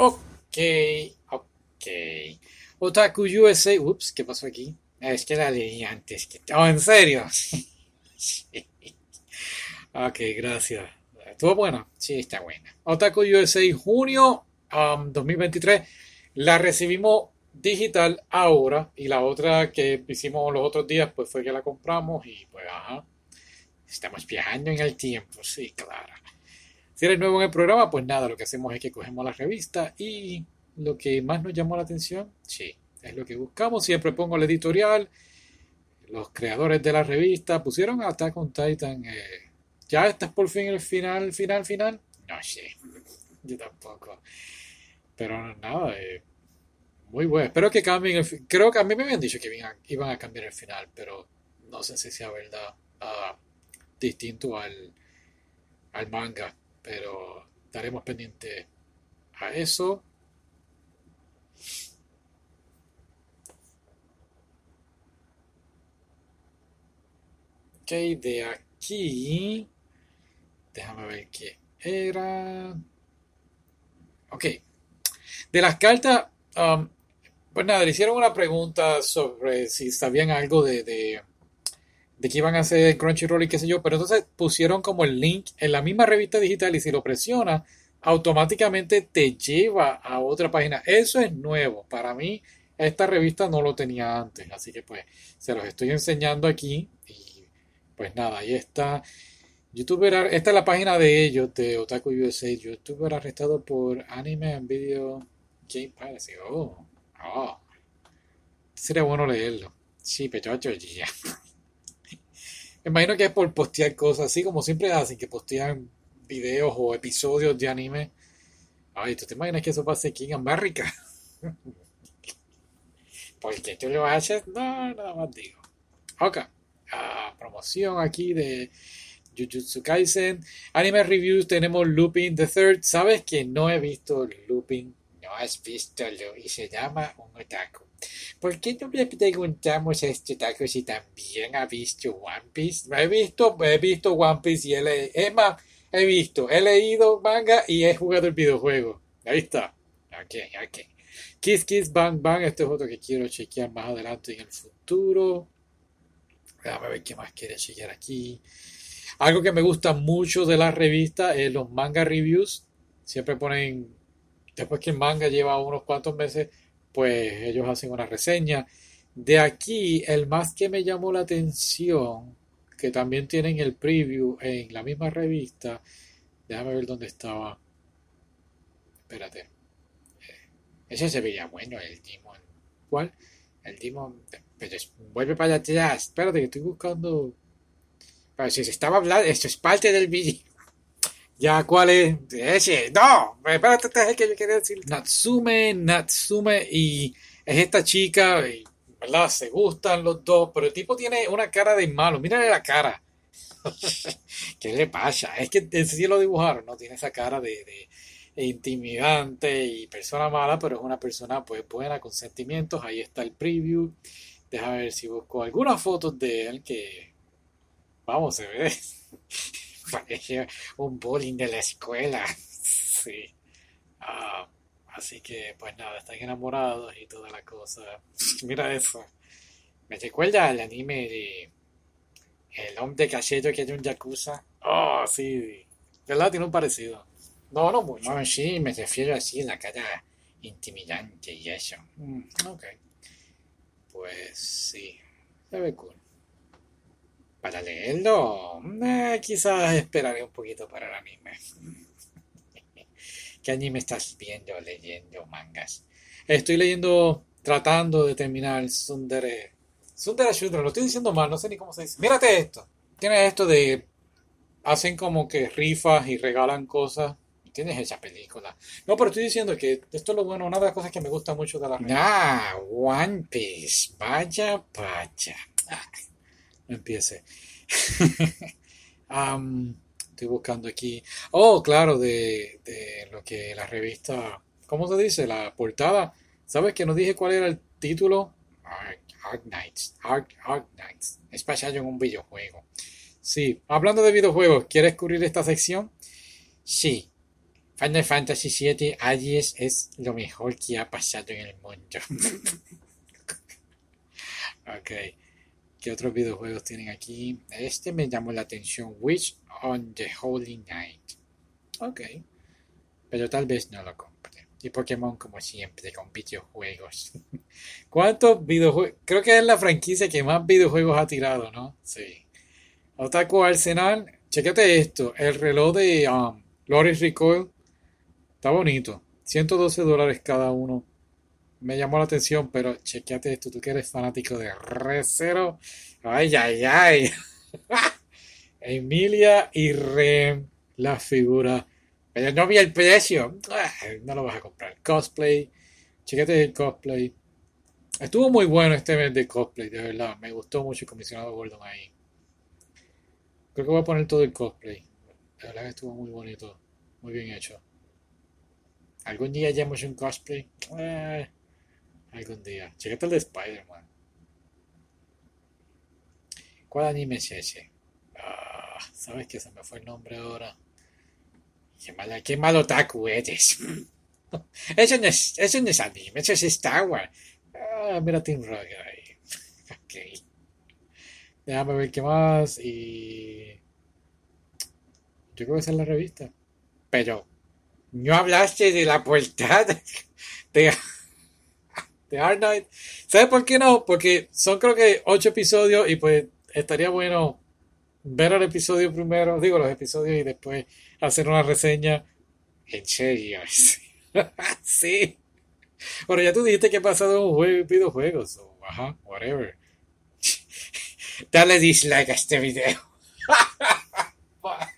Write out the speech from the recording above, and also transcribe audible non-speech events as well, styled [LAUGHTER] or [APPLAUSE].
Ok, ok. Otaku USA. Ups, ¿qué pasó aquí? Es que la leí antes. Oh, ¿en serio? [LAUGHS] Ok, gracias. ¿Estuvo bueno? Sí, está buena. Otaku USA junio 2023. La recibimos digital ahora y la otra que hicimos los otros días pues fue que la compramos y pues ajá. Estamos viajando en el tiempo, sí, claro. Si eres nuevo en el programa, pues nada, lo que hacemos es que cogemos la revista y lo que más nos llamó la atención, sí, es lo que buscamos. Siempre pongo el editorial. Los creadores de la revista pusieron Attack on Titan. Eh, ¿Ya estás por fin el final, final, final? No sé. Yo tampoco. Pero nada, eh, muy bueno. Espero que cambien el Creo que a mí me habían dicho que iban a, cambiar el final, pero no sé si sea verdad. Uh, distinto al, al manga. Pero estaremos pendientes a eso. Ok, de aquí. Déjame ver qué era. Ok. De las cartas, um, pues nada, le hicieron una pregunta sobre si sabían algo de, de, de que iban a hacer Crunchyroll y qué sé yo, pero entonces pusieron como el link en la misma revista digital y si lo presiona, automáticamente te lleva a otra página. Eso es nuevo. Para mí, esta revista no lo tenía antes, así que pues se los estoy enseñando aquí y pues nada, ahí está. YouTuber, esta es la página de ellos, de Otaku USA. YouTuber arrestado por anime en video game piracy. Oh, oh. Sería bueno leerlo. Sí, pero yo Imagino que es por postear cosas así como siempre hacen, que postean videos o episodios de anime. Ay, ¿tú te imaginas que eso pase aquí en América? [LAUGHS] ¿Por qué tú lo haces? No, nada más digo. Ok. Ah, promoción aquí de Jujutsu Kaisen. Anime Reviews tenemos Looping the Third. ¿Sabes que no he visto Looping? No has visto y se llama un otaku. ¿Por qué no le preguntamos a este otaku si también ha visto One Piece? He visto, he visto One Piece y él es más, he visto, he leído manga y he jugado el videojuego. Ahí está. Ok, ok. Kiss Kiss Bang Bang, este es otro que quiero chequear más adelante en el futuro. Déjame ver qué más quiere chequear aquí. Algo que me gusta mucho de la revista es los manga reviews. Siempre ponen, después que el manga lleva unos cuantos meses, pues ellos hacen una reseña. De aquí, el más que me llamó la atención, que también tienen el preview en la misma revista. Déjame ver dónde estaba. Espérate. Eh, ese se veía bueno, el Demon. ¿Cuál? El Demon. Pero vuelve para atrás. Espérate, que estoy buscando. Pero si se estaba hablando, esto es parte del vídeo. Ya, ¿cuál es? Ese. No, espérate, este es el que yo quería decir. Natsume, Natsume, y es esta chica, ¿verdad? Se gustan los dos, pero el tipo tiene una cara de malo. Mírale la cara. [LAUGHS] ¿Qué le pasa? Es que sí lo dibujaron, ¿no? Tiene esa cara de, intimidante y persona mala, pero es una persona pues buena, con sentimientos. Ahí está el preview. Déjame ver si busco algunas fotos de él que Vamos, se ve. [LAUGHS] Parece un bullying de la escuela. [LAUGHS] Sí. Ah, así que, pues nada, están enamorados y toda la cosa. [LAUGHS] Mira eso. Me recuerda al anime de El hombre casero que es un yakuza. Oh, sí. ¿Verdad? Tiene un parecido. No, no mucho. Bueno, sí, me refiero así, la cara intimidante y eso. Mm, ok. Pues sí. Se ve cool. Para leerlo, eh, quizás esperaré un poquito para el anime. [LAUGHS] ¿Qué anime estás viendo, leyendo mangas? Estoy leyendo, tratando de terminar Sundere. Sundere Shudra, lo estoy diciendo mal, no sé ni cómo se dice. Mírate esto. Tiene esto de. Hacen como que rifas y regalan cosas. Tienes esa película. No, pero estoy diciendo que esto es lo bueno, una de las cosas que me gusta mucho de la Ah, One Piece. Vaya, vaya empiece. [LAUGHS] estoy buscando aquí. Oh, claro, de, lo que la revista, ¿cómo se dice? La portada. ¿Sabes que no dije cuál era el título? Ark, Knights. Ark, Knights. Es basado en un videojuego. Sí, hablando de videojuegos, ¿quieres cubrir esta sección? Sí. Final Fantasy VII Aries es lo mejor que ha pasado en el mundo. [LAUGHS] ok. ¿Qué otros videojuegos tienen aquí? Este me llamó la atención. Witch on the Holy Night. Ok. Pero tal vez no lo compre. Y Pokémon como siempre con videojuegos. [LAUGHS] ¿Cuántos videojuegos? Creo que es la franquicia que más videojuegos ha tirado, ¿no? Sí. Otaku Arsenal. Chequete esto. El reloj de um, Loris Recoil Está bonito. 112 dólares cada uno. Me llamó la atención, pero chequeate esto. Tú que eres fanático de Recero. Ay, ay, ay. [LAUGHS] Emilia y Rem, la figura. Pero no vi el precio. No lo vas a comprar. Cosplay. Chequete el cosplay. Estuvo muy bueno este mes de cosplay, de verdad. Me gustó mucho el comisionado Gordon ahí. Creo que voy a poner todo el cosplay. De verdad que estuvo muy bonito. Muy bien hecho. Algún día hemos un cosplay. Eh, algún día. Chequete el de Spider-Man. ¿Cuál anime es ese? Ah, ¿Sabes que se me fue el nombre ahora? Qué, mala, qué malo otaku eres. [LAUGHS] eso, no es, eso es anime, eso es Star Wars. Ah, mira Team Rocket ahí. [LAUGHS] ok. Déjame ver qué más. Y. Yo creo que esa es la revista. Pero no hablaste de la portada [LAUGHS] de, de Hard ¿Sabes por qué no? Porque son creo que ocho episodios y pues estaría bueno ver el episodio primero, digo los episodios y después hacer una reseña en serio. [LAUGHS] sí. Bueno, ya tú dijiste que ha pasado un juego, videojuegos o ajá, whatever. [LAUGHS] Dale dislike a este video. [LAUGHS]